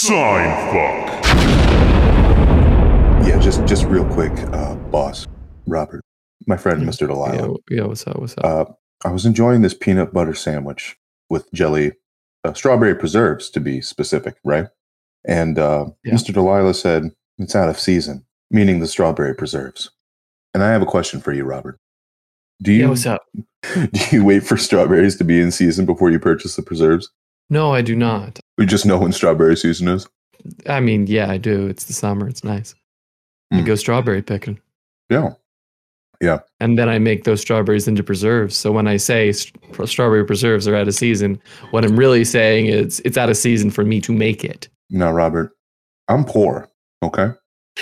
Sign fuck. Yeah, just just real quick, uh, boss, Robert, my friend, Mr. Delilah. Yeah, yeah, what's up? What's up? Uh, I was enjoying this peanut butter sandwich with jelly, uh, strawberry preserves to be specific, right? And uh, Yeah. Mr. Delilah said it's out of season, meaning the strawberry preserves. And I have a question for you, Robert. Do you yeah, what's up? do you wait for strawberries to be in season before you purchase the preserves? No, I do not. We just know when strawberry season is. I mean, yeah, I do. It's the summer. It's nice. I Mm. go strawberry picking. Yeah. Yeah. And then I make those strawberries into preserves. So when I say st- strawberry preserves are out of season, what I'm really saying is it's out of season for me to make it. Now, Robert, I'm poor. Okay.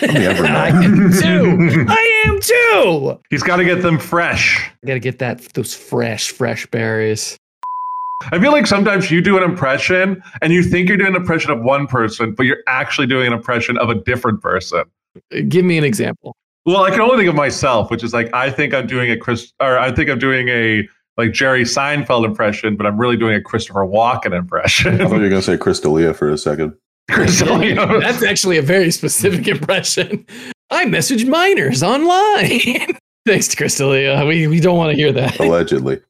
I'm the ever I am too. I am too. He's got to get them fresh. I gotta get that those fresh, fresh berries. I feel like sometimes you do an impression and you think you're doing an impression of one person, but you're actually doing an impression of a different person. Give me an example. Well, I can only think of myself, which is like I think I'm doing a Chris, or I think I'm doing a like Jerry Seinfeld impression, but I'm really doing a Christopher Walken impression. I thought you were going to say Chris D'Elia for a second. Chris D'Elia. That's actually a very specific impression. I message minors online. Thanks to Chris D'Elia. We we don't want to hear that. Allegedly.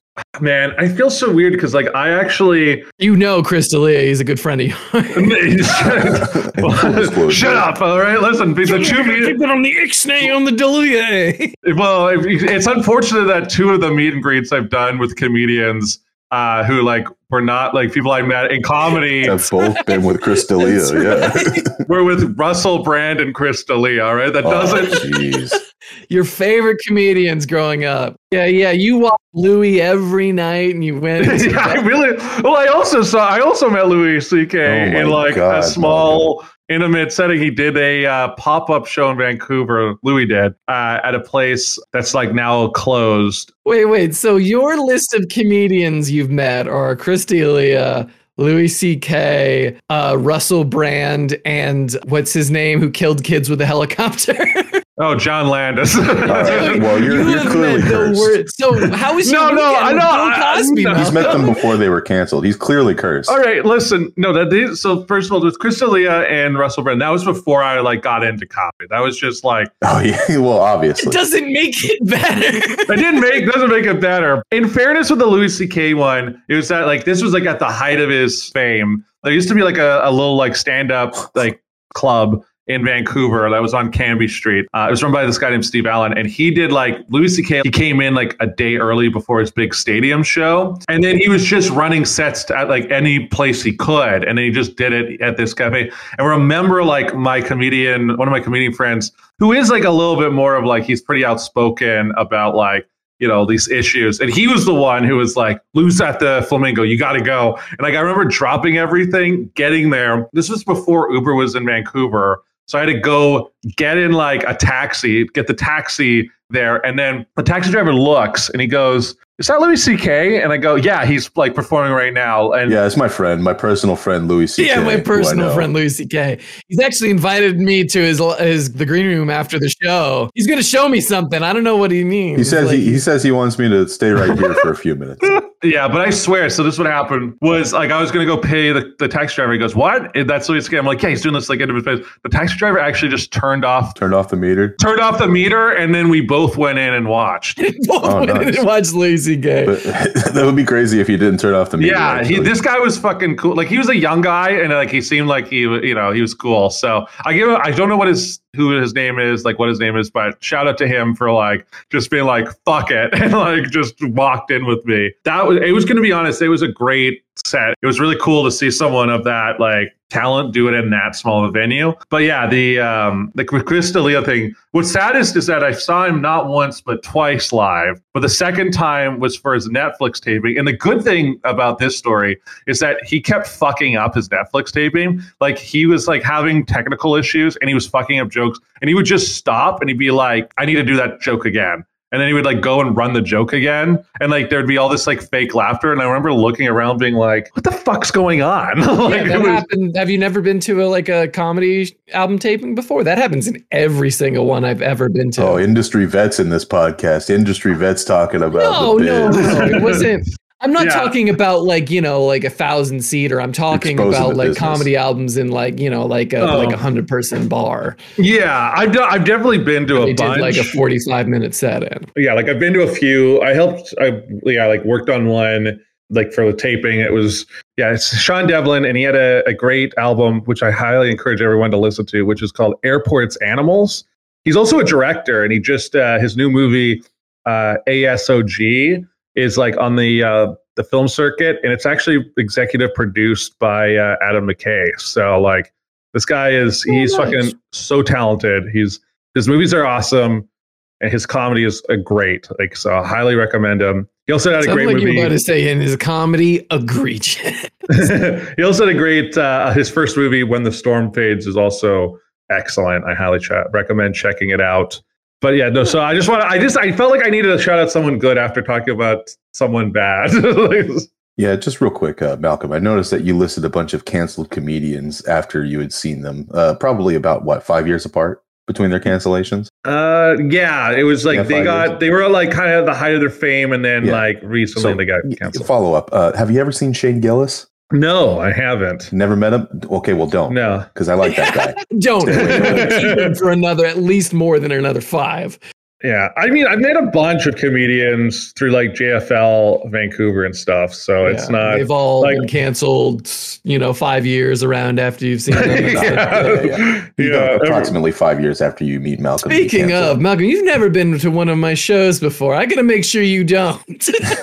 Man, I feel so weird because like I actually You know Chris D'Elia, he's a good friend of yours. Disclosure. shut up. All right, listen. The two meet, Keep it on the ixnay on the Delia. well, it's unfortunate that two of the meet and greets I've done with comedians uh, who like were not like people I met in comedy Have both been with Chris D'Elia. That's Yeah. we're with Russell Brand and Chris D'Elia. All right, that Oh, doesn't. jeez. Your favorite comedians growing up. Yeah, yeah. You watched Louis every night and you went. into Yeah, I really. Well, I also saw. I also met Louis C.K. Oh in like God, a small, intimate setting. He did a uh, pop up show in Vancouver. Louis did uh, at a place that's like now closed. Wait, wait. So your list of comedians you've met are Chris D'Elia, Louis C.K., uh, Russell Brand, and what's his name who killed kids with a helicopter? Oh, John Landis. All right, well, you're, You you're clearly the cursed. word- So how is No, your no, I know, Bill I- Cosby? no. He's met them before they were canceled. He's clearly cursed. All right, listen. No, that is, so. First of all, with Chris D'Elia and Russell Brand, that was before I like got into comedy. That was just like Oh, yeah. Well, It obviously. doesn't make it better. it didn't make doesn't make it better. In fairness with the Louis C.K. one, it was that like this was like at the height of his fame. There used to be like a, a little like stand up like club in Vancouver that was on Cambie Street. Uh, it was run by this guy named Steve Allen, and he did like Louis C.K. He came in like a day early before his big stadium show, and then he was just running sets at like any place he could, and he just did it at this cafe. And remember, like my comedian, one of my comedian friends, who is like a little bit more of like he's pretty outspoken about like you know these issues and he was the one who was like lose at the flamingo you got to go and like i remember dropping everything getting there this was before uber was in vancouver so i had to go get in like a taxi get the taxi there and then the taxi driver looks and he goes is that louis ck and i go yeah he's like performing right now and Yeah, it's my friend, my personal friend, Louis C.K. yeah, my personal friend Louis C.K. He's actually invited me to his his the green room after the show. He's gonna show me something. I don't know what he means. He says Like, he, he says he wants me to stay right here for a few minutes. Yeah, but I swear. So this what happened was like I was gonna go pay the, the taxi driver. He goes, "What?" And that's Louis C.K. I'm like, "Yeah, he's doing this like into his face." The taxi driver actually just turned off Turned off the meter. turned off the meter, and then we both went in and watched. both Oh, went in nice. and watched Louis C.K. But that would be crazy if he didn't turn off the meter. Yeah, he, this guy was fucking cool. Like he was a young guy, and like he seemed like he, you know, he was cool. So I give, him, I don't know what his who his name is, like what his name is, but shout out to him for like just being like fuck it and like just walked in with me. That was it was going to be honest, it was a great set. It was really cool to see someone of that like talent do it in that small of a venue. But yeah, the um the Chris D'Elia thing. What's saddest is that I saw him not once but twice live. But the second time was for his Netflix taping. And the good thing about this story is that he kept fucking up his Netflix taping. Like he was like having technical issues and he was fucking up jokes. And he would just stop and he'd be like, I need to do that joke again. And then he would like go and run the joke again. And like there'd be all this like fake laughter. And I remember looking around being like, what the fuck's going on? like Yeah, it that was- happened. Have you never been to a like a comedy album taping before? That happens in every single one I've ever been to. Oh, industry vets in this podcast. Industry vets talking about no, the no, no, it wasn't. I'm not Yeah. talking about like you know like a thousand seater. I'm talking Exposing about like business. comedy albums in like you know like a Oh. like a hundred person bar. Yeah, I've done, I've definitely been to a bunch. did like a 45 minute set in. yeah, like I've been to a few. I helped. I yeah, like worked on one like for the taping. It was yeah, it's Sean Devlin, and he had a, a great album which I highly encourage everyone to listen to, which is called Airports Animals. He's also a director, and he just uh, his new movie uh, ASOG is like on the uh, the film circuit, and it's actually executive produced by uh, Adam McKay. So like this guy is Oh, he's nice. fucking so talented. He's his movies are awesome and his comedy is uh, great. Like, so I highly recommend him. He also had a Sounds great like movie. you're about to say in his comedy, egregious. he also had a great. Uh, his first movie, When the Storm Fades, is also excellent. I highly ch- recommend checking it out. But yeah, no. So I just want. to I just. I felt like I needed to shout out someone good after talking about someone bad. Yeah, just real quick, uh, Malcolm. I noticed that you listed a bunch of canceled comedians after you had seen them. Uh, probably about what five years apart between their cancellations. uh, yeah, it was like Yeah, they got. years. They were like kind of at the height of their fame, and then Yeah. like recently So, they got canceled. Follow up. Uh, have you ever seen Shane Gillis? No, I haven't. Never met him. Okay, well, don't. No. because I like that guy. Don't keep him for another, at least more than another five. Yeah, I mean, I've met a bunch of comedians through like JFL Vancouver and stuff, so it's not. They've all like- been canceled, you know, five years around after you've seen them. yeah, yeah, yeah. You Yeah, every- approximately five years after you meet Malcolm. Speaking of, Malcolm, you've never been to one of my shows before. I gotta make sure you don't.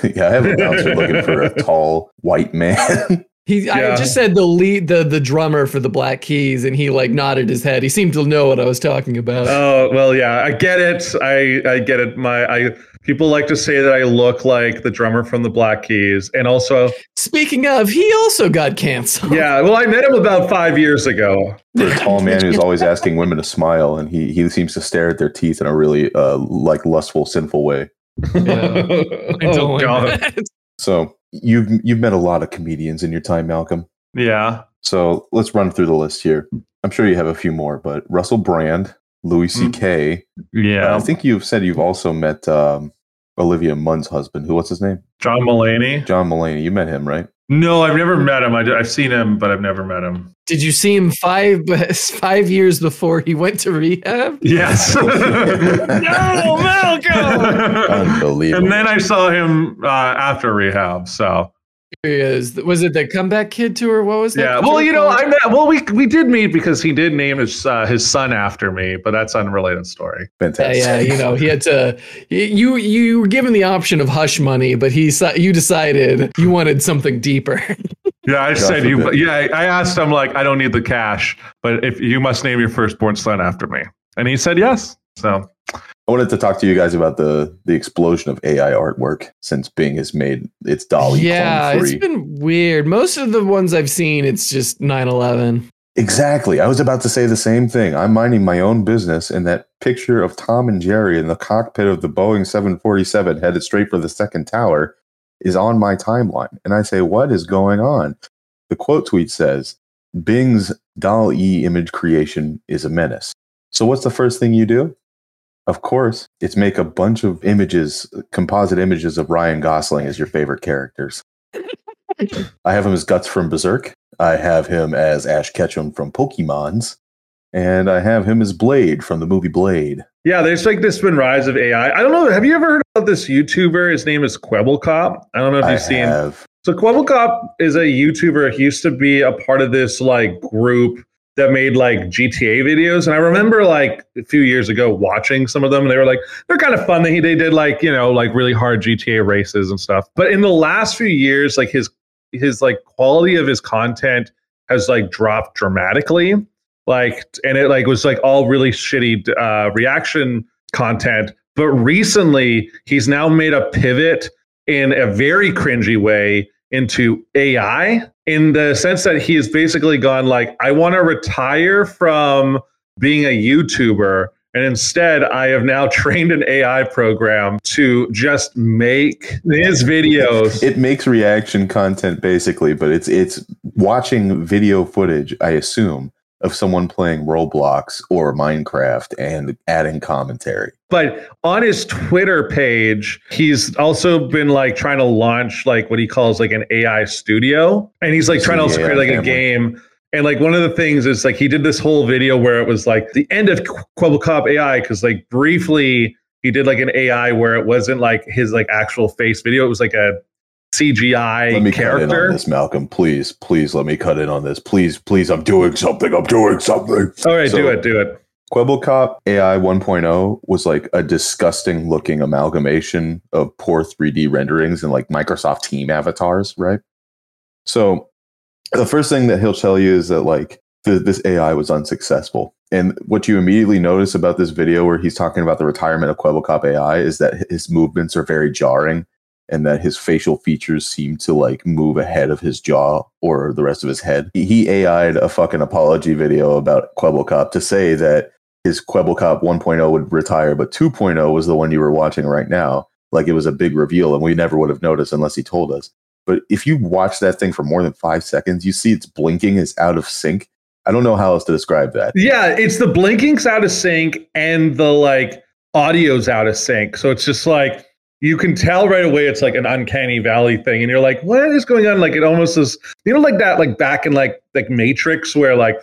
yeah, I have a bouncer looking for a tall white man. He, I just said the lead, the the drummer for the Black Keys, and he like nodded his head. He seemed to know what I was talking about. Oh well, yeah, I get it. I I get it. My I people like to say that I look like the drummer from the Black Keys, and also Speaking of, he also got canceled. yeah. Well, I met him about five years ago. The tall man who's always asking women to smile, and he he seems to stare at their teeth in a really uh, like lustful, sinful way. Yeah. I don't oh like god. that. So you've you've met a lot of comedians in your time, Malcolm. Yeah. So let's run through the list here. I'm sure you have a few more, but Russell Brand, Louis Mm. C.K. Yeah. I think you've said you've also met um, Olivia Munn's husband. Who? What's his name? John Mulaney. John Mulaney. You met him, right? No, I've never met him. I, have seen him, but I've never met him. Did you see him five five years before he went to rehab? Yes. No, Malcolm. Unbelievable. and then I saw him uh, after rehab. So Here he is. Was it the comeback kid tour? What was that? yeah. Well, you know. I met. Well, we we did meet because he did name his uh, his son after me, but that's unrelated story. Yeah, Fantastic. yeah, you know, he had to. You you were given the option of hush money, but he si- you decided you wanted something deeper. Yeah, I God said you. Yeah, I asked him like, I don't need the cash, but if you must name your firstborn son after me, and he said yes. So I wanted to talk to you guys about the the explosion of AI artwork since Bing has made its DALL-E yeah, clone it's been weird. Most of the ones I've seen, it's just 9/11. Exactly. I was about to say the same thing. I'm minding my own business, and that picture of Tom and Jerry in the cockpit of the Boeing 747 headed straight for the second tower is on my timeline. And I say, What is going on? The quote tweet says, Bing's Doll E image creation is a menace. So, what's the first thing you do? Of course, it's make a bunch of images, composite images of Ryan Gosling as your favorite characters. I have him as Guts from Berserk. I have him as Ash Ketchum from Pokemons. And I have him as Blade from the movie Blade. yeah, there's like this been rise of AI. I don't know. Have you ever heard of this YouTuber? His name is Kwebbelkop. I don't know if you've seen. have. So Kwebbelkop is a YouTuber. He used to be a part of this like group that made like GTA videos. And I remember like a few years ago watching some of them and they were like, they're kind of fun. They, they did like, you know, like really hard GTA races and stuff. But in the last few years, like his his like quality of his content has like dropped dramatically. Like and it like was like all really shitty uh reaction content. But recently he's now made a pivot in a very cringy way into AI in the sense that he has basically gone like, I want to retire from being a YouTuber. And instead, I have now trained an AI program to just make his videos. It makes reaction content basically, but it's it's watching video footage, I assume, of someone playing Roblox or Minecraft and adding commentary. But on his Twitter page, he's also been like trying to launch like what he calls like an AI studio. And he's like trying to also create like a game. And like one of the things is like he did this whole video where it was like the end of Kwebbelkop AI because like briefly he did like an AI where it wasn't like his like actual face video. It was like a CGI Let me cut in on this, Malcolm. Please, please let me cut in on this. Please, please, I'm doing something. I'm doing something. All right, So- do it, do it. Kwebbelkop AI 1.0 was like a disgusting looking amalgamation of poor 3D renderings and like Microsoft Team avatars, right? So the first thing that he'll tell you is that like th- this AI was unsuccessful. And what you immediately notice about this video where he's talking about the retirement of Kwebbelkop AI is that his movements are very jarring and that his facial features seem to like move ahead of his jaw or the rest of his head. He- AI'd a fucking apology video about Kwebbelkop to say that his Kwebbelkop 1.0 would retire, but 2.0 was the one you were watching right now. Like it was a big reveal, and we never would have noticed unless he told us. But if you watch that thing for more than five seconds, you see it's blinking is out of sync. I don't know how else to describe that. Yeah, it's the blinking's out of sync and the like audio's out of sync. So it's just like you can tell right away it's like an uncanny valley thing, and you're like, what is going on? Like it almost is, you know, like that, like back in like like Matrix, where like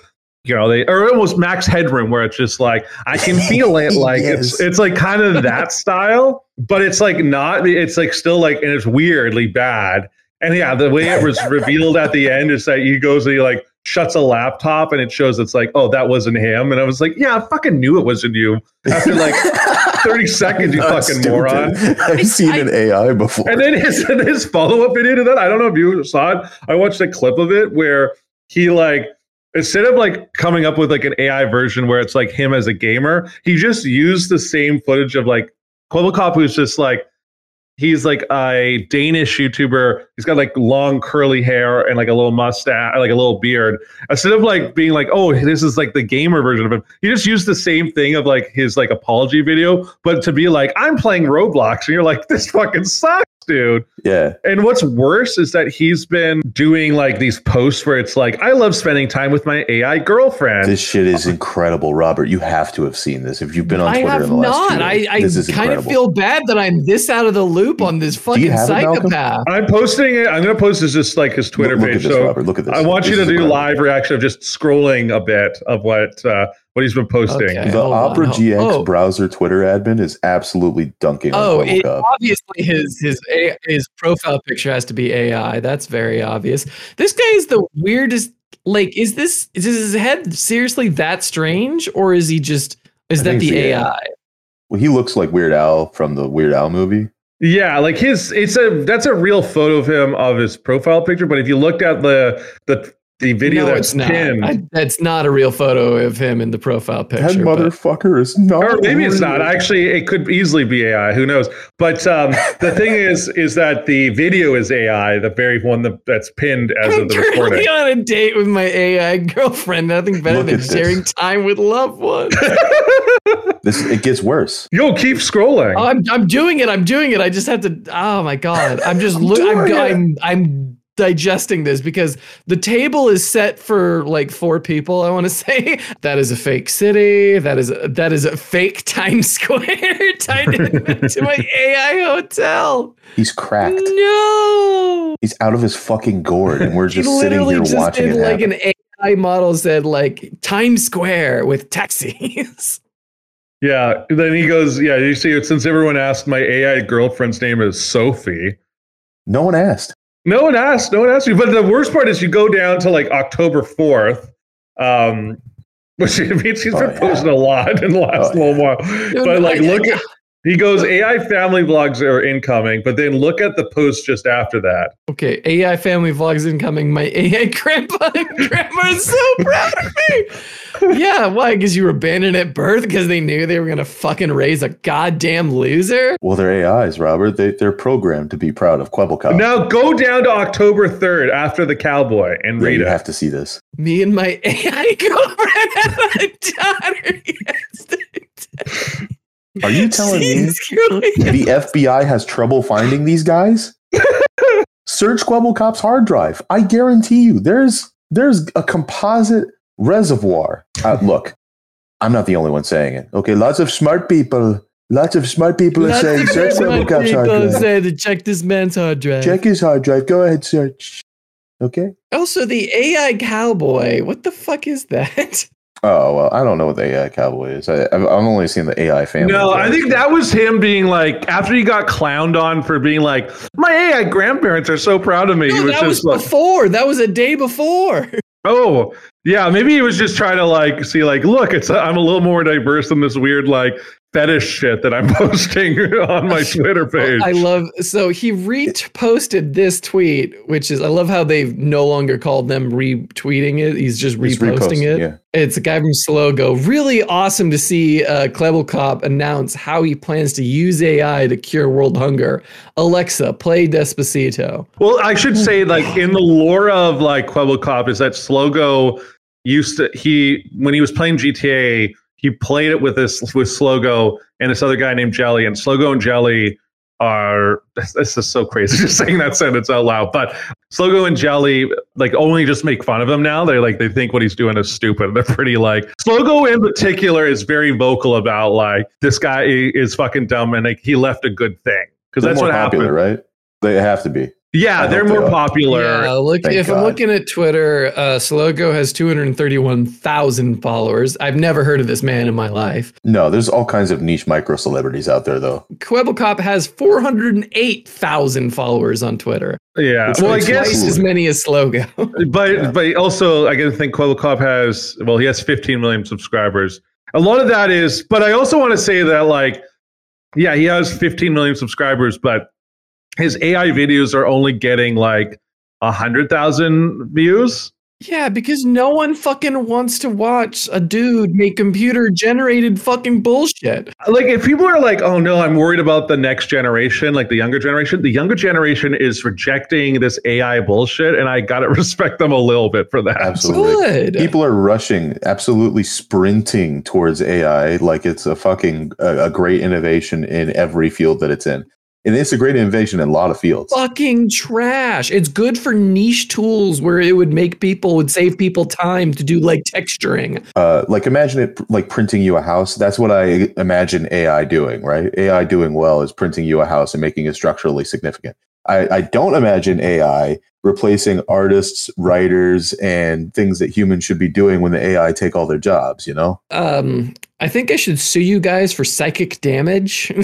you know they or almost Max Headroom, where it's just like I can feel it, like Yes. it's it's like kind of that style, but it's like not. It's like still like and it's weirdly bad. And yeah, the way it was revealed at the end is that he goes and he like shuts a laptop and it shows it's like, oh, that wasn't him. And I was like, yeah, I fucking knew it wasn't you. After like 30 seconds, you fucking stupid. moron. I've seen an AI before. And then his, his follow up video to that, I don't know if you saw it. I watched a clip of it where he like, instead of like coming up with like an AI version where it's like him as a gamer, he just used the same footage of like Kwebbelkop, who's just like, he's like a Danish YouTuber. He's got like long curly hair and like a little mustache, like a little beard. Instead of like being like, oh, this is like the gamer version of him, he just used the same thing of like his like apology video, but to be like, I'm playing Roblox, and you're like, this fucking sucks, dude. yeah. And what's worse is that he's been doing like these posts where it's like, I love spending time with my AI girlfriend. This shit is incredible, Robert. You have to have seen this. If you've been on Twitter I Twitter have in the last not. I, I this is kind of feel bad that I'm this out of the loop on this fucking have it, psychopath. I'm posting it. I'm going to post this just like his Twitter look, look page. at this, so Robert. Look at this. I want This you to do incredible. live reaction of just scrolling a bit of what uh, what he's been posting. Okay. The hold on, Opera hold- GX oh. browser Twitter admin is absolutely dunking Oh, on it, obviously his his his profile picture has to be AI. That's very obvious. This guy is the weirdest. Like, is this is his head seriously that strange, or is he just is I that the it's the AI? Well, he looks like Weird Al from the Weird Al movie. Yeah, like his it's a that's a real photo of him of his profile picture. But if you looked at the the the video no, that's it's not. pinned, I, that's not a real photo of him in the profile picture. That but- motherfucker is not. or maybe it's not. Actually, it could easily be AI. Who knows? But um, the thing is, is that the video is AI, the very one that, that's pinned as I'm of the currently recording. on a date with my AI girlfriend. Nothing better Look than at this. sharing time with loved ones. This it gets worse. Yo, keep scrolling. Oh, I'm I'm doing it. I'm doing it. I just have to. Oh my god! I'm just look. I'm, doing it. I'm I'm digesting this because the table is set for like four people. I want to say that is a fake city. That is a, that is a fake Times Square tied into my AI hotel. He's cracked. No, He's out of his fucking gourd, and we're he just sitting literally here just watching did it like happen. an AI model said like Times Square with taxis. Yeah. Then he goes, yeah. You see, since everyone asked, my AI girlfriend's name is Sophie. no one asked. No one asked. No one asked you. But the worst part is you go down to like October fourth, um, which means he's Oh, been yeah. posting a lot in the last Oh, little while. But like, I- look at he goes AI family vlogs are incoming, but then look at the post just after that. Okay, AI family vlogs incoming. My AI grandpa and grandma are so proud of me. Yeah, why? Because you were abandoned at birth because they knew they were gonna fucking raise a goddamn loser. Well, they're AIs, Robert. They, they're programmed to be proud of Kwebbelkop. Now go down to October third after the cowboy and Yeah, read you it. have to see this. Me and my AI girlfriend had a daughter yesterday. Are you telling me She's growing up. the FBI has trouble finding these guys? Search Kwebbelkop's hard drive. I guarantee you, there's there's a composite reservoir. Uh, look, I'm not the only one saying it. Okay, lots of smart people, lots of smart people are saying search smart Kwebbelkop's hard drive. say to check this man's hard drive. Check his hard drive. Go ahead, search. Okay. Also, the AI cowboy. What the fuck is that? Oh well, I don't know what the AI cowboy is. I, I've, I've only seen the AI family. No, I think that was him being like after he got clowned on for being like my AI grandparents are so proud of me. he No, was that was like, before. That was a day before. oh yeah, maybe he was just trying to like see like look, it's I'm a little more diverse than this weird like fetish shit that I'm posting on my Twitter page. I love so he reposted this tweet, which is I love how they've no longer called them retweeting it. He's just He's reposting reposting, it. yeah. It's a guy from Slogo. Really awesome to see uh, Cop announce how he plans to use AI to cure world hunger. Alexa, play Despacito. Well, I should say, like in the lore of like Kwebbelkop, is that Slogo used to he when he was playing GTA, he played it with this with Slogo and this other guy named Jelly, and Slogo and Jelly are this, is so crazy just saying that sentence out loud, but Slogo and Jelly like only just make fun of him now. They're like they think what he's doing is stupid. They're pretty like Slogo in particular is very vocal about like this guy is fucking dumb and like he left a good thing because that's what popular, happened. right? They have to be. Yeah, I they're more popular. Yeah, look. Thank if I'm looking at Twitter, uh, Slogo has 231,000 followers. I've never heard of this man in my life. No, there's all kinds of niche micro celebrities out there, though. Kwebbelkop has 408,000 followers on Twitter. Yeah. Which Well, I guess, Twice as many as Slogo. but Yeah. but also I guess think Kwebbelkop has well, he has 15 million subscribers. A lot of that is, but I also want to say that like, yeah, he has 15 million subscribers, but his AI videos are only getting like a hundred thousand views. yeah, because no one fucking wants to watch a dude make computer generated fucking bullshit. Like, if people are like, "Oh no, I'm worried about the next generation," like the younger generation, the younger generation is rejecting this AI bullshit, and I gotta respect them a little bit for that. Absolutely. Good. People are rushing, absolutely sprinting towards AI like it's a fucking a, a great innovation in every field that it's in. And it's a great innovation in a lot of fields. fucking trash. It's good for niche tools where it would make people would save people time to do like texturing. Uh, like imagine it like printing you a house. That's what I imagine AI doing, right? AI doing well is printing you a house and making it structurally significant. I, I don't imagine AI replacing artists, writers, and things that humans should be doing when the AI take all their jobs. You know, Um, I think I should sue you guys for psychic damage.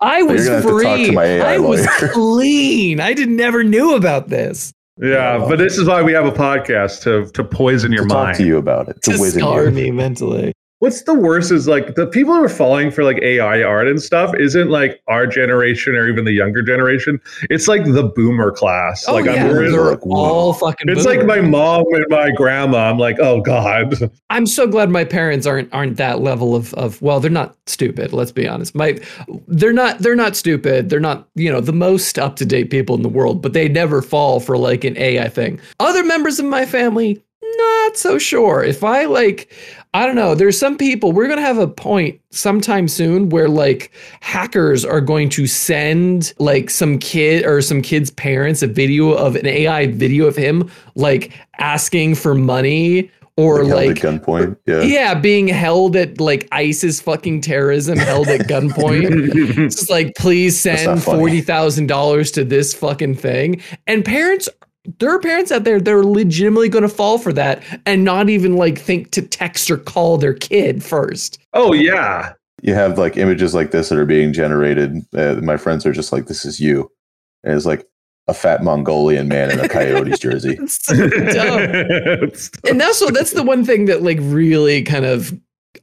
I was gonna to talk to free. my I was clean. I did never knew about this. yeah, but this is why we have a podcast to to poison your to mind. talk to you about it, to, To scar you. me mentally. What's the worst is like the people who are falling for like AI art and stuff isn't like our generation or even the younger generation. It's like the boomer class. Oh like yeah, I'm worried- they're like, all fucking. it's like my mom and my grandma. I'm like, oh god. I'm so glad my parents aren't aren't that level of of well, they're not stupid. Let's be honest. My they're not they're not stupid. They're not you know the most up to date people in the world, but they never fall for like an AI thing. Other members of my family, not so sure. If I like, I don't know. There's some people. We're gonna have a point sometime soon where like hackers are going to send like some kid or some kid's parents a video of an AI video of him like asking for money or Like, like gunpoint. Yeah. yeah, being held at like ISIS fucking terrorism, held at gunpoint. it's just like, please send forty thousand dollars to this fucking thing. And parents, there are parents out there they're legitimately going to fall for that and not even like think to text or call their kid first. oh yeah. you have like images like this that are being generated. Uh, my friends are just like, "This is you," and it's like a fat Mongolian man in a Coyotes jersey. It's so dumb. and also that's the one thing that like really kind of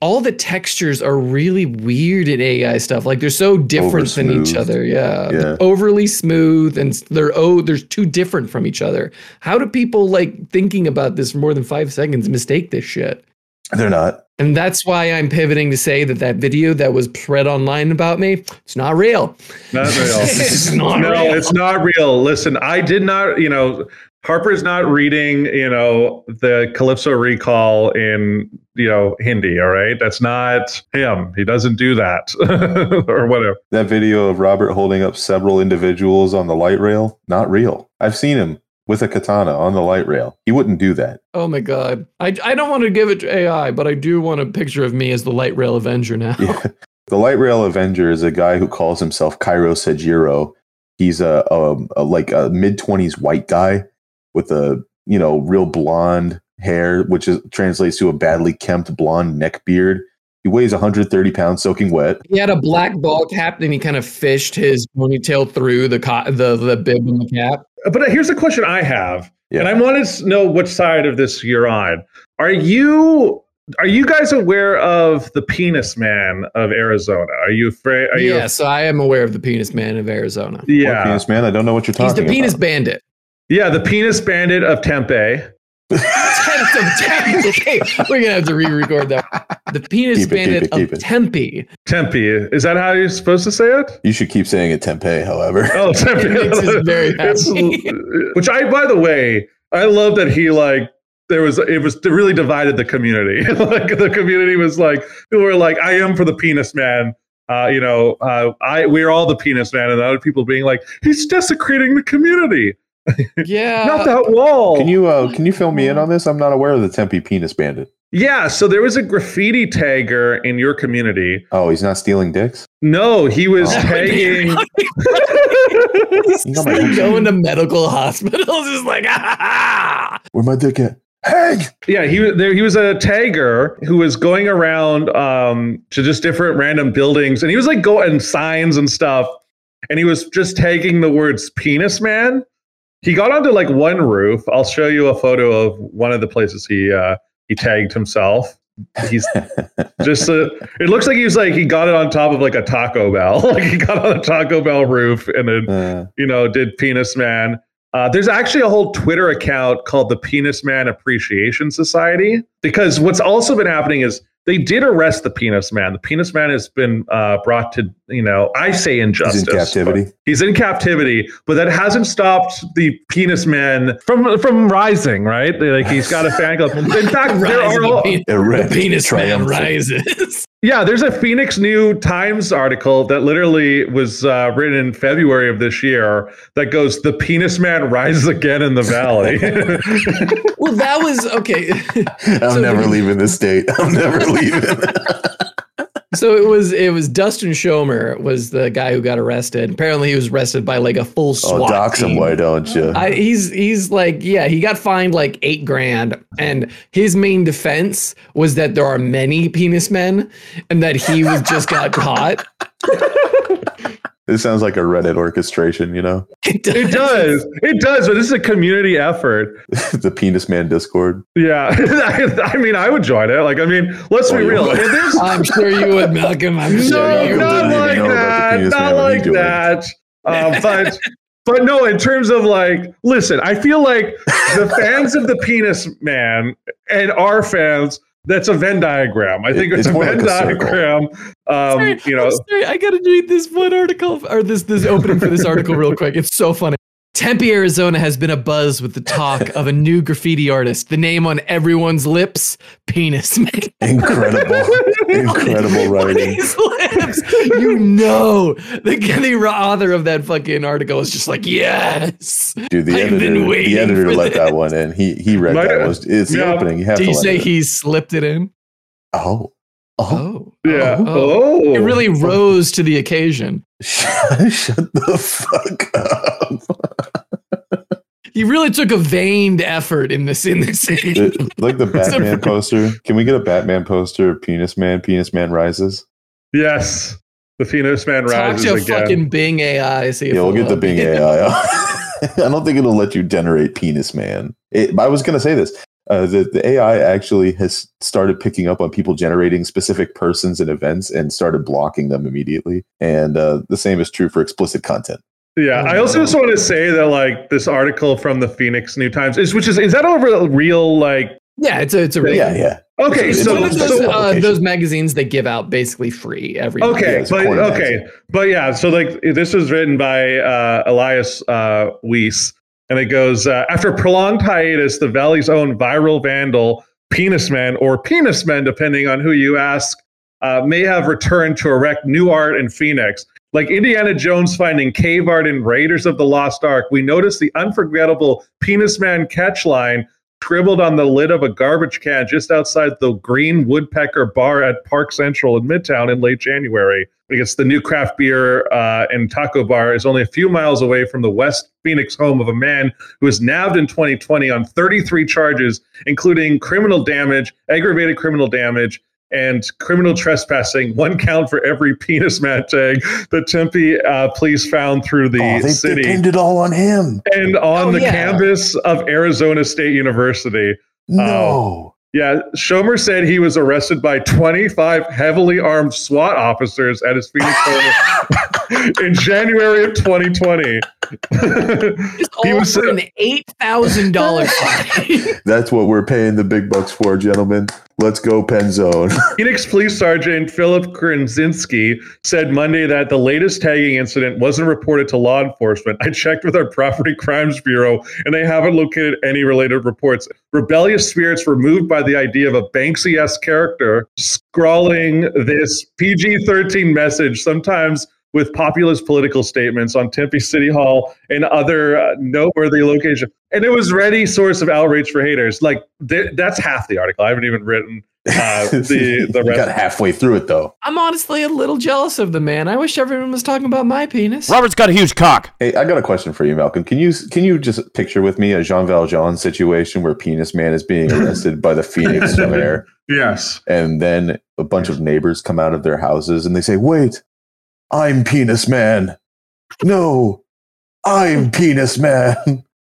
all the textures are really weird in AI stuff. Like they're so different than each other. Yeah. Yeah. They're overly smooth and they're oh, they're too different from each other. How do people like thinking about this for more than five seconds mistake this shit? They're not. And that's why I'm pivoting to say that that video that was spread online about me, it's not real. Not real. it's not no, real. it's not real. Listen, I did not, you know, Harper's not reading, you know, the Calypso recall in, you know, Hindi, all right? That's not him. He doesn't do that or whatever. That video of Robert holding up several individuals on the light rail, not real. I've seen him. with a katana on the light rail. He wouldn't do that. Oh my god. I I don't want to give it to AI, but I do want a picture of me as the light rail avenger now. Yeah. The light rail avenger is a guy who calls himself Cairo Sejiro. He's a, a, a like a mid twenties white guy with a you know real blonde hair, which is translates to a badly kempt blonde neck beard. He weighs 130 pounds, soaking wet. He had a black ball cap, and he kind of fished his ponytail through the co- the the bib and the cap. But uh, here's a question I have, Yeah. and I want to know which side of this you're on. Are you are you guys aware of the Penis Man of Arizona? Are you afraid? Are you? yeah, so I am aware of the penis man of Arizona. What Yeah, penis man, I don't know what you're talking He's the penis about. bandit. Yeah, the Penis Bandit of Tempe. Of Tempe. Okay, we're gonna have to re-record that. The penis Keep it, keep bandit it, keep of it. Tempe. Tempe. Is that how you're supposed to say it? You should keep saying it Tempe, however. Oh, Tempe. It very It's- happy. which I, by the way, I love that he like there was it was it really divided the community. like the community was like people were like, I am for the penis man. Uh, you know, uh, I we're all the penis man, and other people being like, he's desecrating the community. Yeah. Not that wall. Can you uh, can you fill me in on this? I'm not aware of the Tempe penis bandit. Yeah. So there was a graffiti tagger in your community. Oh, he's not stealing dicks. No, he was Oh. tagging. You Like going to medical hospitals is like, ah, Where my dick at? Hey! Yeah, he was there. He was a tagger who was going around um, to just different random buildings, and he was like going signs and stuff, and he was just tagging the words "penis man." He got onto like one roof. I'll show you a photo of one of the places he uh, he tagged himself. He's just a, it looks like he was like he got it on top of like a Taco Bell. like he got on a Taco Bell roof and then Uh, you know, did Penis Man. Uh, there's actually a whole Twitter account called the Penis Man Appreciation Society because what's also been happening is they did arrest the Penis Man. The Penis Man has been uh, brought to, you know, I say injustice. he's in captivity. He's in captivity, but that hasn't stopped the Penis Man from from rising. Right? Like he's got a fan club. In fact, there Rise are the all, penis, the Erect, penis man rises. yeah, there's a Phoenix New Times article that literally was uh, written in February of this year that goes, "The penis man rises again in the valley." well, that was okay. I'm So never leaving this state. I'm never leaving. So it was it was Dustin Schomer was the guy who got arrested. Apparently, he was arrested by like a full SWAT. oh, SWAT dox him, why don't you? I, he's he's like yeah he got fined like eight grand and his main defense was that there are many penis men and that he was just got caught. This sounds like a Reddit orchestration, you know? it does, it does, but this is a community effort. the penis man Discord. Yeah, I, I mean, I would join it. Like, I mean, let's Oh, be real. would. I'm sure you would, Malcolm. I'm no, sure you don't would. even like know about the that. Not man when he like that. Um, but but no, in terms of like, listen, I feel like the fans of the penis man and our fans. That's a Venn diagram. I think It- it's, it's a Venn like a diagram. Um, Sorry, you know, I'm sorry, I gotta read this one article or this this opening for this article real quick. It's so funny. Tempe, Arizona has been abuzz with the talk of a new graffiti artist. The name on everyone's lips, Penis Man. Incredible. Incredible writing. His lips. You know, the, the author of that fucking article is just like, yes. Dude, the I've been editor, waiting the editor for let this. that one in. He he read Might- that. Was, it's the opening. You have Did to you let say he slipped it in? Oh. Oh. Oh. yeah. Oh. Oh, oh. It really oh. rose to the occasion. Shut, shut the fuck up. He really took a veined effort in this in this It- like the Batman poster. Can we get a Batman poster of Penis Man? Penis Man rises. Yes, the penis man rises. Talk rises to again. fucking Bing AI. See if Yeah, we'll it'll get the Bing. AI. I don't think it'll let you generate Penis Man. It, I was going to say this. Uh, the, the AI actually has started picking up on people generating specific persons and events and started blocking them immediately. And uh, the same is true for explicit content. Yeah, Oh, I also no. just want to say that like this article from the Phoenix New Times is which is is that over a real like Yeah, it's a it's a real- Yeah, yeah. okay It's so one of those, so uh, those magazines they give out basically free every month. okay it's a but okay magazine. but yeah so like this was written by uh, Elias uh, Weiss and it goes uh, after a prolonged hiatus the valley's own viral vandal Penis Man or Penis Men depending on who you ask uh, may have returned to erect new art in Phoenix. Like Indiana Jones finding cave art in Raiders of the Lost Ark, we noticed the unforgettable Penis Man catch line scribbled on the lid of a garbage can just outside the Green Woodpecker Bar at Park Central in Midtown in late January. Because the new craft beer uh, and taco bar is only a few miles away from the West Phoenix home of a man who was nabbed in 2020 on 33 charges, including criminal damage, aggravated criminal damage, and criminal trespassing, one count for every penis man tag that Tempe uh, police found through the oh, they, city. they pinned it all on him. and on Oh, the yeah. campus of Arizona State University. No. Yeah, Schomer said he was arrested by 25 heavily armed SWAT officers at his Phoenix home in January of 2020. He was, for uh, an eight thousand dollar fine. That's what we're paying the big bucks for, gentlemen. Let's go, Penzone. Phoenix Police Sergeant Philip Krynsky said Monday that the latest tagging incident wasn't reported to law enforcement. I checked with our Property Crimes Bureau and they haven't located any related reports. Rebellious spirits were moved by the idea of a Banksy esque character scrawling this PG 13 message, sometimes with populist political statements on Tempe City Hall and other uh, noteworthy locations. And it was ready source of outrage for haters. Like, th- that's half the article. I haven't even written uh, the, the you rest. got halfway through it though. I'm honestly a little jealous of the man. I wish everyone was talking about my penis. Robert's got a huge cock. Hey, I got a question for you, Malcolm. Can you can you just picture with me a Jean Valjean situation where Penis Man is being arrested by the Phoenix Mayor, Yes. and then a bunch of neighbors come out of their houses and they say, "Wait, I'm Penis Man." No, I'm Penis Man.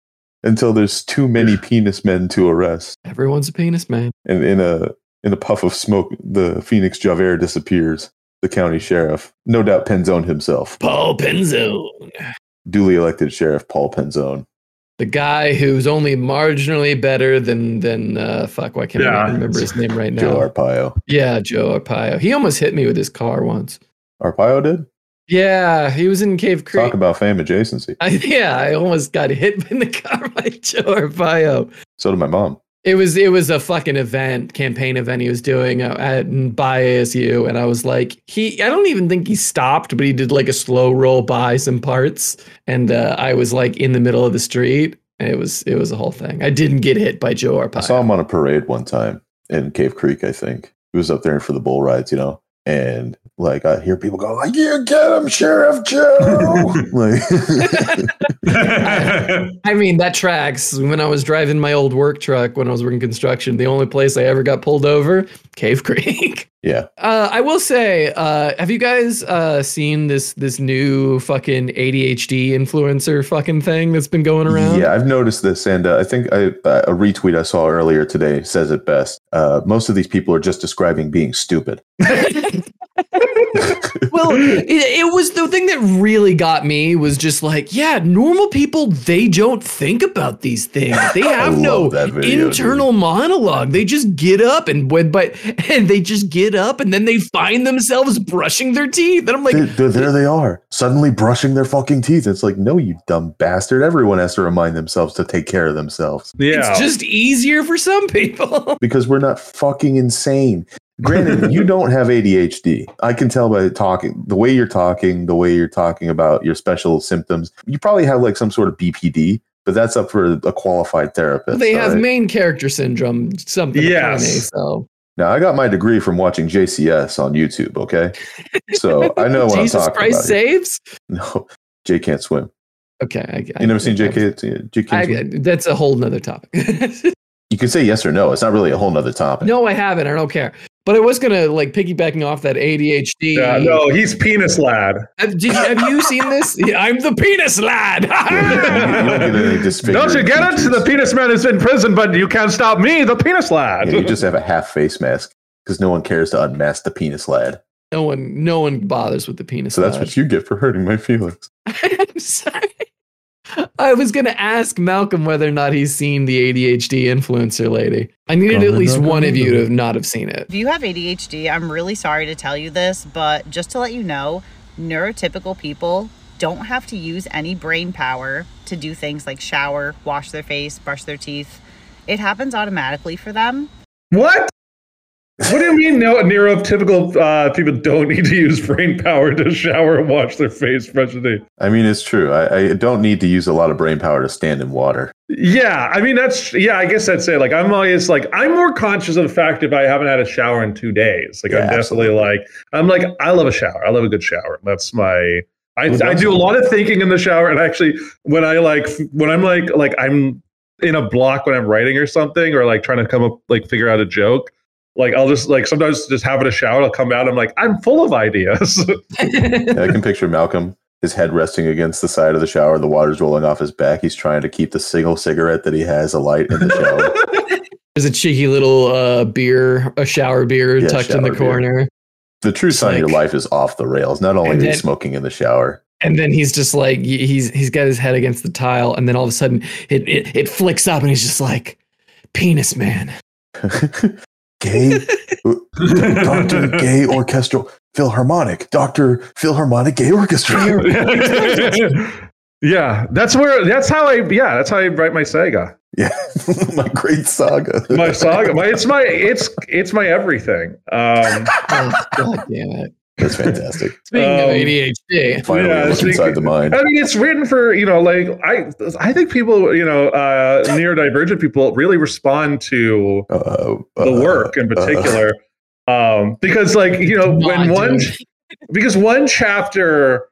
Until there's too many penis men to arrest, Everyone's a penis man. and in a in a puff of smoke, the Phoenix Javert disappears. The county sheriff, no doubt Penzone himself, Paul Penzone. duly elected sheriff Paul Penzone. The guy who's only marginally better than than uh fuck, why can't I Yeah. even remember his name right now? Joe Arpaio. Yeah, Joe Arpaio. He almost hit me with his car once. Arpaio did? Yeah, he was in Cave Creek. Talk about fame adjacency. I, yeah, I almost got hit in the car by Joe Arpaio. So did my mom. It was it was a fucking event, campaign event he was doing uh, at by ASU, and I was like, he. I don't even think he stopped, but he did like a slow roll by some parts, and uh, I was like in the middle of the street. And it was it was a whole thing. I didn't get hit by Joe Arpaio. I saw him on a parade one time in Cave Creek, I think. He was up there for the bull rides, you know. And like I hear people go, like, you get him, Sheriff Joe. like I mean, that tracks. When I was driving my old work truck when I was working construction, the only place I ever got pulled over, Cave Creek. Yeah. Uh, I will say, uh, have you guys uh, seen this this new fucking ADHD influencer fucking thing that's been going around? Yeah, I've noticed this, and uh, I think I, uh, a retweet I saw earlier today says it best. Uh, most of these people are just describing being stupid. well, it, it was the thing that really got me was just like, yeah, normal people they don't think about these things. They have no video, internal monologue. They just get up and when but and they just get up and then they find themselves brushing their teeth. And I'm like, There, there- there they are, suddenly brushing their fucking teeth. It's like, no, you dumb bastard. Everyone has to remind themselves to take care of themselves yeah. it's just easier for some people. because we're not fucking insane. Granted, you don't have ADHD. I can tell by talking, the way you're talking, the way you're talking about your special symptoms. You probably have like some sort of BPD, but that's up for a qualified therapist. they have right? main character syndrome, something Yes. apparently, so Now, I got my degree from watching JCS on YouTube. Okay, so I know what Jesus I'm talking Christ about. here. saves. No, Jay can't swim. Okay, I, I, You never seen I- JK? Jay can't I, swim? that's a whole nother topic. You can say yes or no. It's not really a whole nother topic. no, I haven't. I don't care. But I was gonna like piggybacking off that ADHD. Yeah, no, he's penis lad. Have, did you, have you seen this? Yeah, I'm the penis lad. Yeah, you, you don't get any Don't you get it? The penis man is in prison, but you can't stop me, the penis lad. Yeah, you just have a half face mask because no one cares to unmask the penis lad. no one, no one bothers with the penis. So that's what you get for hurting my feelings. I'm sorry. I was gonna ask Malcolm whether or not he's seen the ADHD influencer lady. I needed at least one of you to not have seen it. If you have ADHD, I'm really sorry to tell you this, but just to let you know, neurotypical people don't have to use any brain power to do things like shower, wash their face, brush their teeth. It happens automatically for them. what? What do you mean? No, neurotypical uh, people don't need to use brain power to shower and wash their face brush their teeth. I mean, it's true. I, I don't need to use a lot of brain power to stand in water. Yeah, I mean that's yeah. I guess I'd say Like I'm always like I'm more conscious of the fact if I haven't had a shower in two days. Like Yeah, I'm definitely like I'm like I love a shower. I love a good shower. That's my. I, Well, I do a lot of thinking in the shower, and actually, when I like when I'm like like I'm in a block when I'm writing or something, or like trying to come up like figure out a joke. Like I'll just like sometimes just having a shower, I'll come out. I'm like I'm full of ideas. I can picture Malcolm, his head resting against the side of the shower, the water's rolling off his back. He's trying to keep the single cigarette that he has alight in the shower. There's a cheeky little uh, beer, a shower beer Yeah, tucked in the shower beer. corner. the true It's sign your life is off the rails. Not only And are you smoking in the shower, And then he's just like he- he's he's got his head against the tile, and then all of a sudden it it, it flicks up, and he's just like, "Penis man." gay, Doctor Gay Orchestral Philharmonic, Doctor Philharmonic Gay Orchestra. yeah, that's where that's how I yeah that's how I write my saga. yeah, my great saga. My saga, my it's my it's it's my everything. Um, Oh, God damn it! That's fantastic. Speaking of Um, ADHD, Finally, Yeah, look speaking- inside the mind. I mean, it's written for you know, like I I think people you know uh, neurodivergent people really respond to Uh, the uh, work in uh, particular, um, because like you know when Not one doing- because one chapter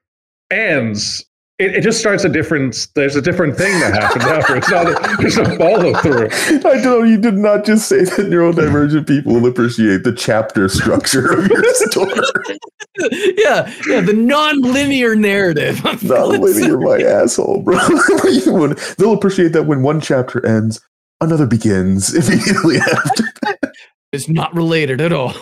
ends. It, it just starts a different. There's a different thing that happens after. It's not. A, there's no follow through. I don't know you did not just say that neurodivergent people will appreciate the chapter structure of your story. yeah, yeah, the non-linear narrative. of Not Melissa. linear, my asshole, bro. They'll appreciate that when one chapter ends, another begins immediately after. It's not related at all.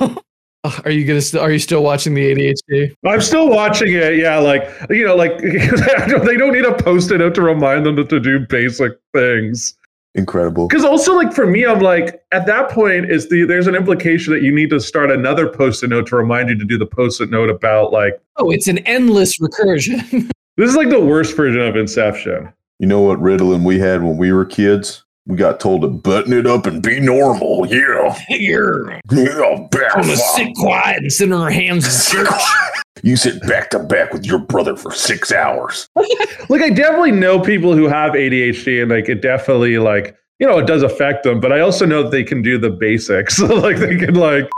Uh, Are you gonna? St- are you still watching the ADHD? I'm still watching it. Yeah, like you know, like they don't need a post-it note to remind them to, to do basic things. Incredible. Because also, like for me, I'm like at that point is the there's an implication that you need to start another post-it note to remind you to do the post-it note about like Oh, it's an endless recursion. this is like the worst version of Inception. You know what riddling we had when we were kids? We got told to button it up and be normal. Yeah. You're Yeah. Back gonna sit quiet and sit on our hands in church. You sit back to back with your brother for six hours. Like I definitely know people who have ADHD and like it definitely like you know it does affect them, but I also know that they can do the basics. like they can like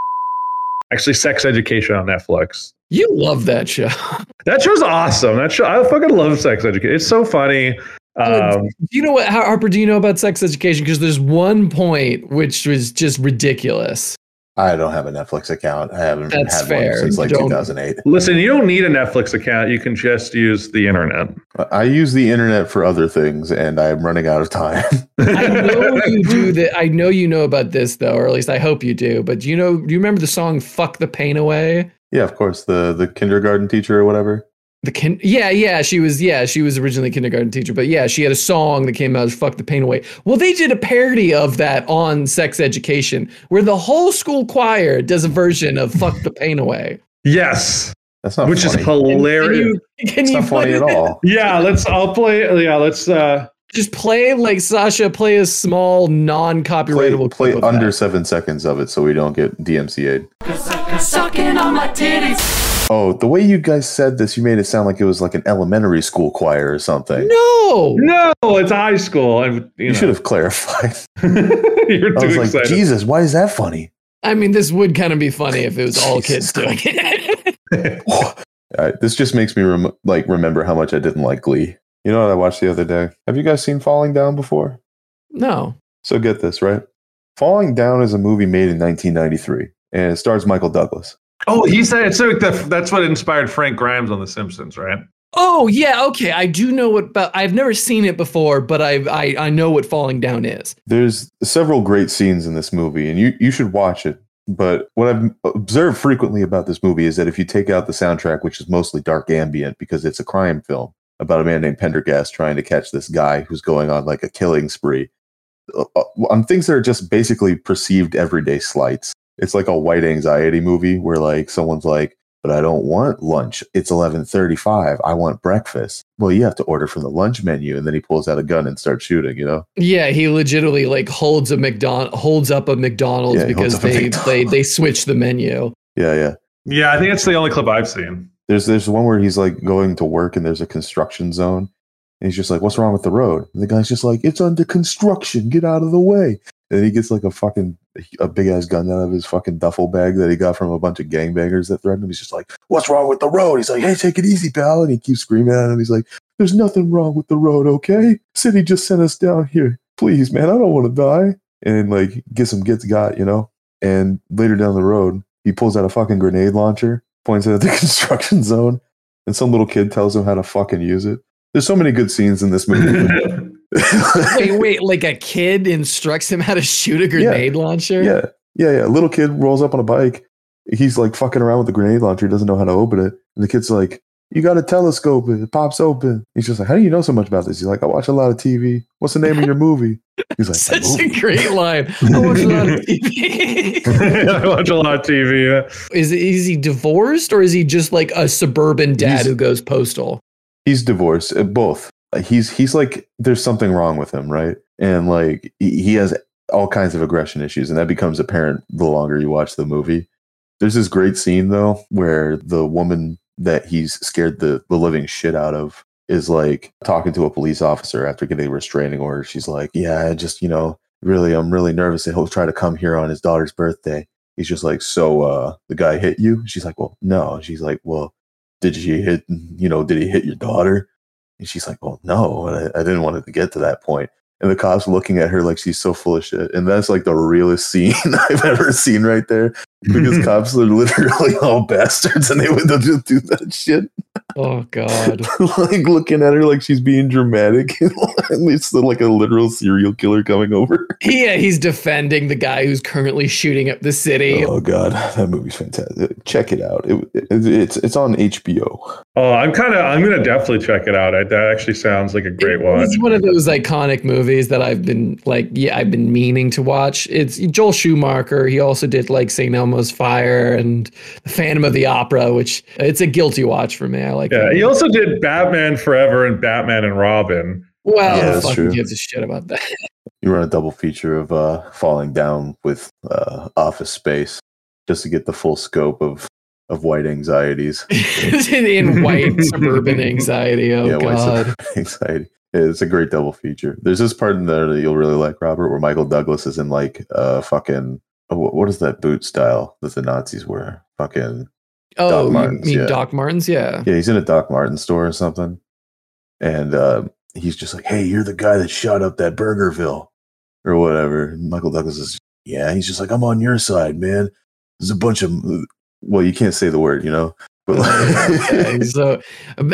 actually sex education on Netflix. You love that show. That show's awesome. That show I fucking love sex education. It's so funny. Um, do you know what, Harper? Do you know about sex education? Because there's one point which was just ridiculous. I don't have a Netflix account. I haven't That's had fair. one since like Don't- 2008. listen, you don't need a Netflix account. You can just use the internet. I use the internet for other things, and I'm running out of time. I know you do that. I know you know about this though, or at least I hope you do. But do you know? Do you remember the song "Fuck the Pain Away"? yeah, of course. The the kindergarten teacher or whatever. The kin- yeah, yeah, she was yeah, she was originally a kindergarten teacher, but yeah, she had a song that came out as "Fuck the Pain Away." Well, they did a parody of that on Sex Education, where the whole school choir does a version of "Fuck the Pain Away." Yes, That's not which funny. is Can hilarious. you, can it's you not funny put at it- all. yeah, let's. I'll play. Yeah, let's. uh Just play like Sacha, play a small non-copyrightable play clip under that. seven seconds of it so we don't get DMCA'd. Sucking on my titties. Oh, the way you guys said this, you made it sound like it was like an elementary school choir or something. No, No, it's high school. I, you, You know. should have clarified. You're I was like, excited. Jesus, why is that funny? I mean this would kind of be funny if it was all kids doing it. All right, this just makes me rem- like remember how much I didn't like Glee. You know what I watched the other day? Have you guys seen Falling Down before? no, So get this, right? Falling Down is a movie made in 1993 and it stars Michael Douglas. Oh, he said it's like the, that's what inspired Frank Grimes on The Simpsons, right? Oh yeah, okay. I do know what, but I've never seen it before. But I I I know what falling down is. There's several great scenes in this movie and you, you should watch it. But what I've observed frequently about this movie is that if you take out the soundtrack, which is mostly dark ambient because it's a crime film about a man named Prendergast trying to catch this guy who's going on like a killing spree, uh, uh, on things that are just basically perceived everyday slights. It's like a white anxiety movie where like someone's like, but I don't want lunch. It's 11:35. I want breakfast. Well, you have to order from the lunch menu and then he pulls out a gun and starts shooting, you know? Yeah, he legitimately like holds a McDonald holds up a McDonald's Yeah, because up a they, they McDonald's. they switched the menu. Yeah, yeah. Yeah, I think it's the only clip I've seen. There's there's one where he's like going to work and there's a construction zone. And he's just like, "What's wrong with the road?" And the guy's just like, "It's under construction. Get out of the way." And he gets like a fucking a big ass gun out of his fucking duffel bag that he got from a bunch of gangbangers that threatened him. He's just like, "What's wrong with the road?" He's like, "Hey, take it easy, pal." And he keeps screaming at him. He's like, "There's nothing wrong with the road, okay? City just sent us down here. Please, man, I don't want to die." And like gets him gets got, you know. And later down the road, he pulls out a fucking grenade launcher, points it at the construction zone, and some little kid tells him how to fucking use it. There's so many good scenes in this movie. Wait, wait, like a kid instructs him how to shoot a grenade launcher? yeah, yeah, yeah. Little kid rolls up on a bike. He's like fucking around with the grenade launcher. He doesn't know how to open it. And the kid's like, "You got a telescope it. It pops open." He's just like, "How do you know so much about this?" He's like, "I watch a lot of TV. What's the name of your movie?" He's like, Such "A a great line. I watch a lot of TV. I watch a lot of TV. yeah. is is he divorced or is he just like a suburban dad He's- who goes postal? He's divorced. uh, Both. He's he's like there's something wrong with him, right? And like he he has all kinds of aggression issues, and that becomes apparent the longer you watch the movie. There's this great scene though where the woman that he's scared the, the living shit out of is like talking to a police officer after getting a restraining order. She's like, Yeah, I just, you know, really I'm really nervous that he'll try to come here on his daughter's birthday. He's just like, So uh the guy hit you? She's like, Well, no. She's like, Well, did she hit you know, did he hit your daughter? And she's like, Well, no, I, I didn't want it to get to that point. And the cops looking at her like she's so full of shit. And that's like the realest scene I've ever seen right there. Because cops are literally all bastards and they would just do that shit. Oh God. like looking at her like she's being dramatic. and it's like a literal serial killer coming over. yeah, he's defending the guy who's currently shooting up the city. Oh god, that movie's fantastic. Check it out. It, it- it's it's on HBO. Oh, I'm kind of. I'm gonna definitely check it out. I, that actually sounds like a great watch. It's one of those iconic movies that I've been like, yeah, I've been meaning to watch. It's Joel Schumacher. He also did like St. Elmo's Fire and The Phantom of the Opera, which it's a guilty watch for me. I like. Yeah, that. he also did Batman Forever and Batman and Robin. well, Yeah, who that's fucking true. gives a shit about that. You run a double feature of uh, falling down with uh, Office Space just to get the full scope of of white anxieties. in white suburban anxiety. Oh yeah, God. anxiety. It's a great double feature. There's this part in there that you'll really like, Robert, where Michael Douglas is in like uh fucking oh, what is that boot style that the Nazis wear? Fucking Oh, you Martens, mean yeah. Doc Martens? Yeah. yeah, he's in a Doc Martens store or something, and uh, he's just like, "Hey, you're the guy that shot up that Burgerville or whatever." And Michael Douglas is, yeah, he's just like, "I'm on your side, man." There's a bunch of, well, you can't say the word, you know, but Okay, so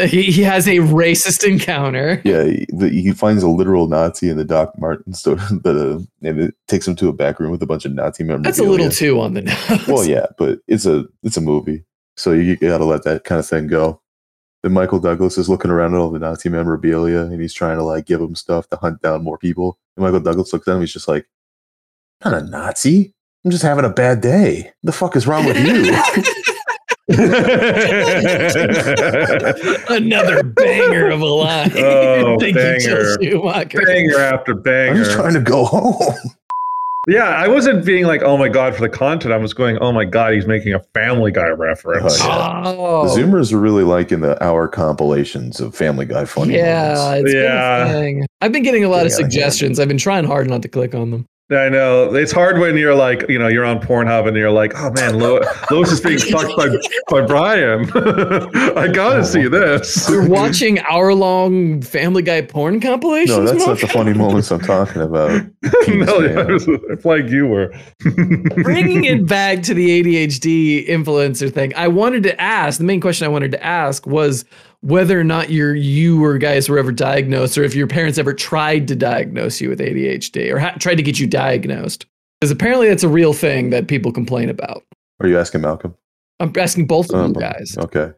he, he has a racist encounter. yeah, he, he finds a literal Nazi in the Doc Martens store, uh, and it takes him to a back room with a bunch of Nazi memorabilia. That's a little too on the nose. well, yeah, but it's a it's a movie, so you got to let that kind of thing go. Then Michael Douglas is looking around at all the Nazi memorabilia, and he's trying to like give him stuff to hunt down more people. And Michael Douglas looks at him, he's just like, "I'm "Not a Nazi. I'm just having a bad day. The fuck is wrong with you?" Another banger of a line. Oh, Thank you, banger. after banger I'm just trying to go home. Yeah, I wasn't being like, "Oh my god" for the content. I was going, "Oh my god, he's making a Family Guy reference." Oh, yeah. Oh, The Zoomers are really liking the hour compilations of Family Guy funny yeah, moments. it's been a Yeah. thing. I've been getting a lot of of hand. suggestions. I've been trying hard not to click on them. I know it's hard when you're like, you know, you're on Pornhub and you're like, "Oh man, Lo- Lois is being fucked by by Brian." I gotta see this. You're watching hour-long Family Guy porn compilations. No, that's not the funny moments I'm talking about. No, man. I was it's like you were. bringing it back to the ADHD influencer thing, I wanted to ask the main question I wanted to ask was whether or not you're, you or guys were ever diagnosed, or if your parents ever tried to diagnose you with ADHD or ha- tried to get you diagnosed. Because apparently that's a real thing that people complain about. Are you asking Malcolm? I'm asking both of Um, you guys. Okay.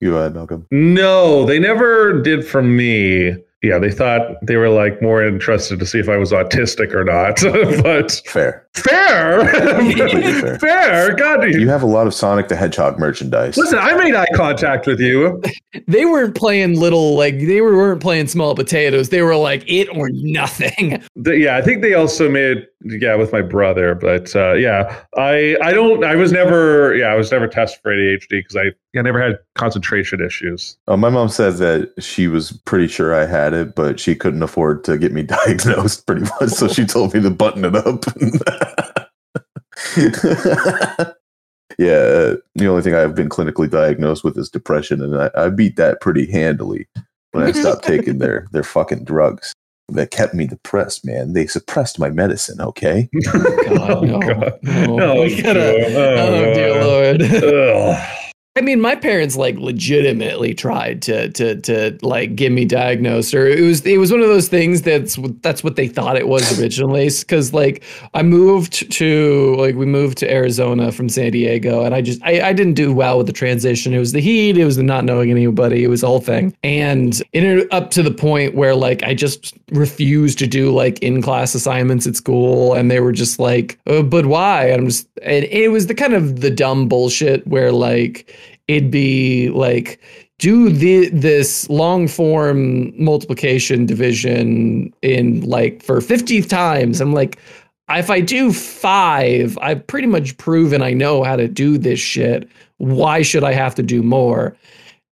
You go ahead, Malcolm. No, they never did for me. Yeah, they thought they were like more interested to see if I was autistic or not. but Fair. Fair, fair. fair. God, You have a lot of Sonic the Hedgehog merchandise. listen. I made eye contact with you. They weren't playing little like they were, weren't playing small potatoes. They were like it or nothing. The- yeah, I think they also made yeah with my brother, but uh, yeah, I I don't. I was never yeah I was never tested for ADHD because I I never had concentration issues. Uh, my mom said that she was pretty sure I had it, but she couldn't afford to get me diagnosed pretty much. So she told me to button it up. yeah, uh, the only thing I've been clinically diagnosed with is depression, and I, I beat that pretty handily when I stopped taking their their fucking drugs that kept me depressed. Man, they suppressed my medicine. Okay, God, no, God. no. Oh, We gotta- God. Oh, oh dear God. lord. Ugh. I mean, my parents like legitimately tried to to to like get me diagnosed, or it was it was one of those things that's that's what they thought it was originally. Because like I moved to like we moved to Arizona from San Diego, and I just I, I didn't do well with the transition. It was the heat, it was the not knowing anybody, it was the whole thing, and it up to the point where like I just refused to do like in class assignments at school, and they were just like, oh, but why? And I'm just and it was the kind of the dumb bullshit where like it'd be like do the this long form multiplication division in like for 50 times. I'm like if i do five i've pretty much proven i know how to do this shit. Why should i have to do more?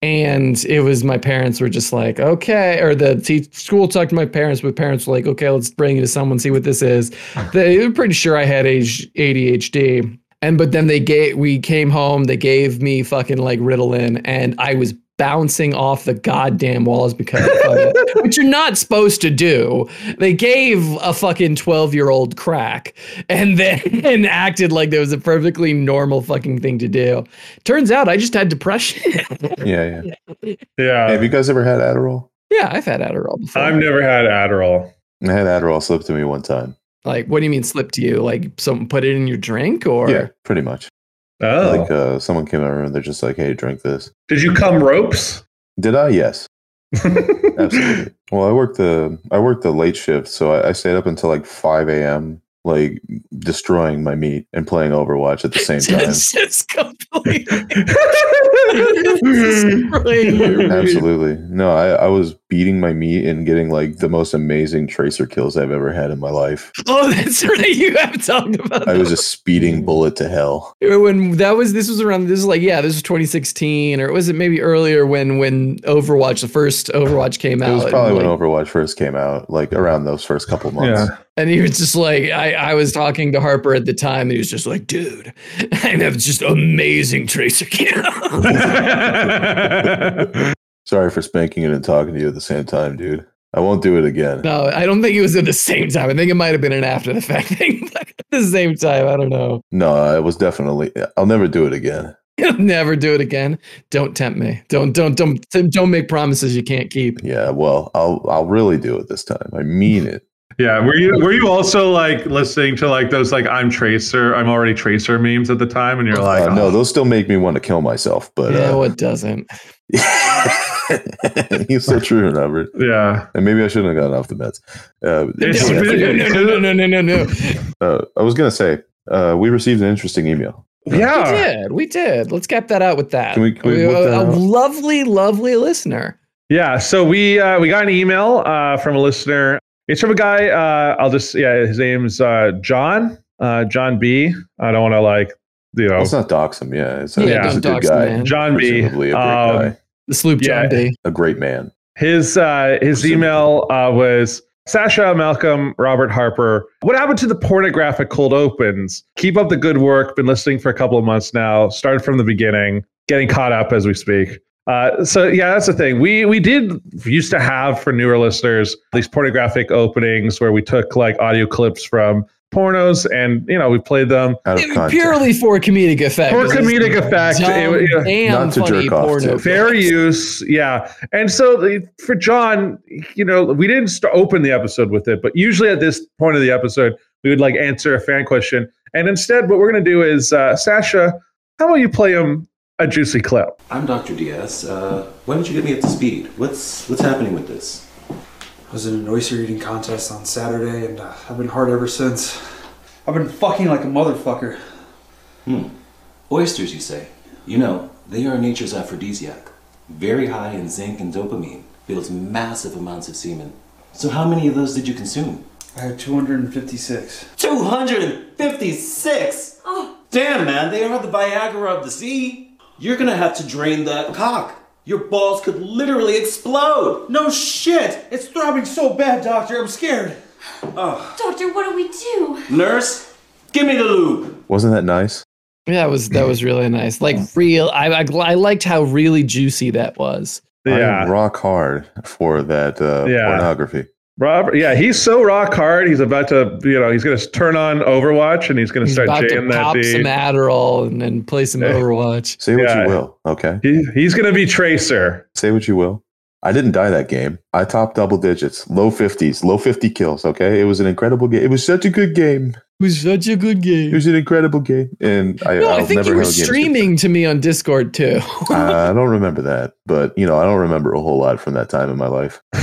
And it was my parents were just like okay or the te- school talked to my parents but parents were like okay let's bring you to someone see what this is. They were pretty sure i had adhd and but then they gave we came home, they gave me fucking like Ritalin, and I was bouncing off the goddamn walls because of it, which you're not supposed to do. They gave a fucking 12 year old crack and then and acted like there was a perfectly normal fucking thing to do. Turns out I just had depression. yeah, yeah. Hey, Yeah, have you guys ever had Adderall? yeah, I've had Adderall before. I've never had Adderall. I had Adderall slipped to me one time. Like, what do you mean slip to you? Like, someone put it in your drink or? Yeah, pretty much. Oh, Like uh, someone came over and they're just like, "Hey, drink this." did you come ropes? Did I? Yes, absolutely. well, I worked the I worked the late shift, so I, I stayed up until like five a.m. like destroying my meat and playing Overwatch at the same time. Just, just completely. destroying your meat. Absolutely. No, I, I was beating my meat and getting like the most amazing tracer kills I've ever had in my life. Oh, that's right. You have talked about I was a speeding bullet to hell. when that was this was around this is like yeah this was 2016 or was it maybe earlier when when Overwatch the first Overwatch came out It was probably and, when like, Overwatch first came out, like around those first couple months. Yeah. and he was just like I I was talking to Harper at the time and he was just like dude I have just amazing tracer kills. Sorry for spanking it and talking to you at the same time, dude. I won't do it again. no I don't think it was at the same time I think it might have been an after the fact thing at the same time I don't know No, it was definitely. I'll never do it again. You'll never do it again. Don't tempt me. Don't don't don't don't make promises you can't keep. Yeah, well, I'll I'll really do it this time. I mean it. Yeah. Were you were you also like listening to like those like I'm Tracer, I'm already Tracer memes at the time, and you're like, Uh, no, oh. those still make me want to kill myself. But yeah, uh, what doesn't? you're so true, Robert. yeah. And maybe I shouldn't have gotten off the meds. Uh, It's No, no, been- no, no, no, no, no, no. uh, I was gonna say uh, we received an interesting email. Yeah, we did. We did. Let's cap that out with that. Can we- can we a, that a out? lovely, lovely listener. Yeah, so we uh, we got an email uh, from a listener. It's from a guy. Uh, I'll just yeah, his name's uh, John. Uh, John B. I don't want to like you know Let's not dox him. Yeah, it's a, Yeah, he's a good guy. man. John B. Presumably a great Um, guy, The sloop John Yeah. B. a great man. His uh, his email uh, was Sacha, Malcolm, Robert Harper. What happened to the pornographic cold opens? Keep up the good work. Been listening for a couple of months now. Started from the beginning. Getting caught up as we speak. Uh, so yeah, that's the thing. We we did used to have for newer listeners these pornographic openings where we took like audio clips from pornos and you know we played them It purely for comedic effect. For comedic effect, dumb, it- yeah. damn Not to jerk off porno to. fair use yeah and so the- for john you know we didn't st- open the episode with it but usually at this point of the episode we would like answer a fan question and instead what we're going to do is uh, sacha how about you play him a juicy clip I'm Dr. Diaz. Uh, why don't you get me up to speed? What's what's happening with this? I was in an oyster eating contest on Saturday, and uh, I've been hard ever since. I've been fucking like a motherfucker. Hmm. Oysters, you say? You know, they are nature's aphrodisiac. Very high in zinc and dopamine. Builds massive amounts of semen. So how many of those did you consume? I had 256. 256! Oh. Damn, man, they are the Viagra of the sea. You're gonna have to drain that cock. Your balls could literally explode. No shit! It's throbbing so bad, doctor. I'm scared. Oh. Doctor, what do we do? Nurse, give me the lube. Wasn't that nice? Yeah, that was that was really nice. Like real, I, I I liked how really juicy that was. I Yeah. am rock hard for that uh, Yeah. pornography. Robert, yeah, he's so rock hard. He's about to, you know, he's going to turn on Overwatch and he's going to start about to jaying that pop some Adderall and then play some Yeah. Overwatch. Say what Yeah. you will, okay? He, he's going to be Tracer. Say what you will. I didn't die that game. I topped double digits, low 50s, low 50 kills, okay? It was an incredible game. It was such a good game. It was such a good game. It was an incredible game. And I, No, I I'll think never you were have a game as good. streaming to me on Discord too. I don't remember that, but you know, I don't remember a whole lot from that time in my life.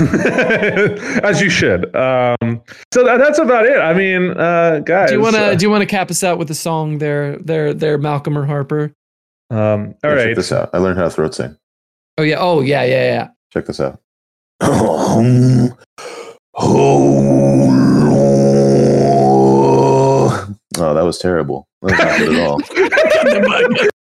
As you should. Um, so that, that's about it. I mean, uh, guys. do you want uh, to do you want to cap us out with a song there there there Malcolm or Harper? um, all Yeah, Check right. this out. I learned how to throat sing. Oh yeah. Oh yeah. Yeah. Yeah. Check this out. Oh, oh, that was terrible. That was not good at all.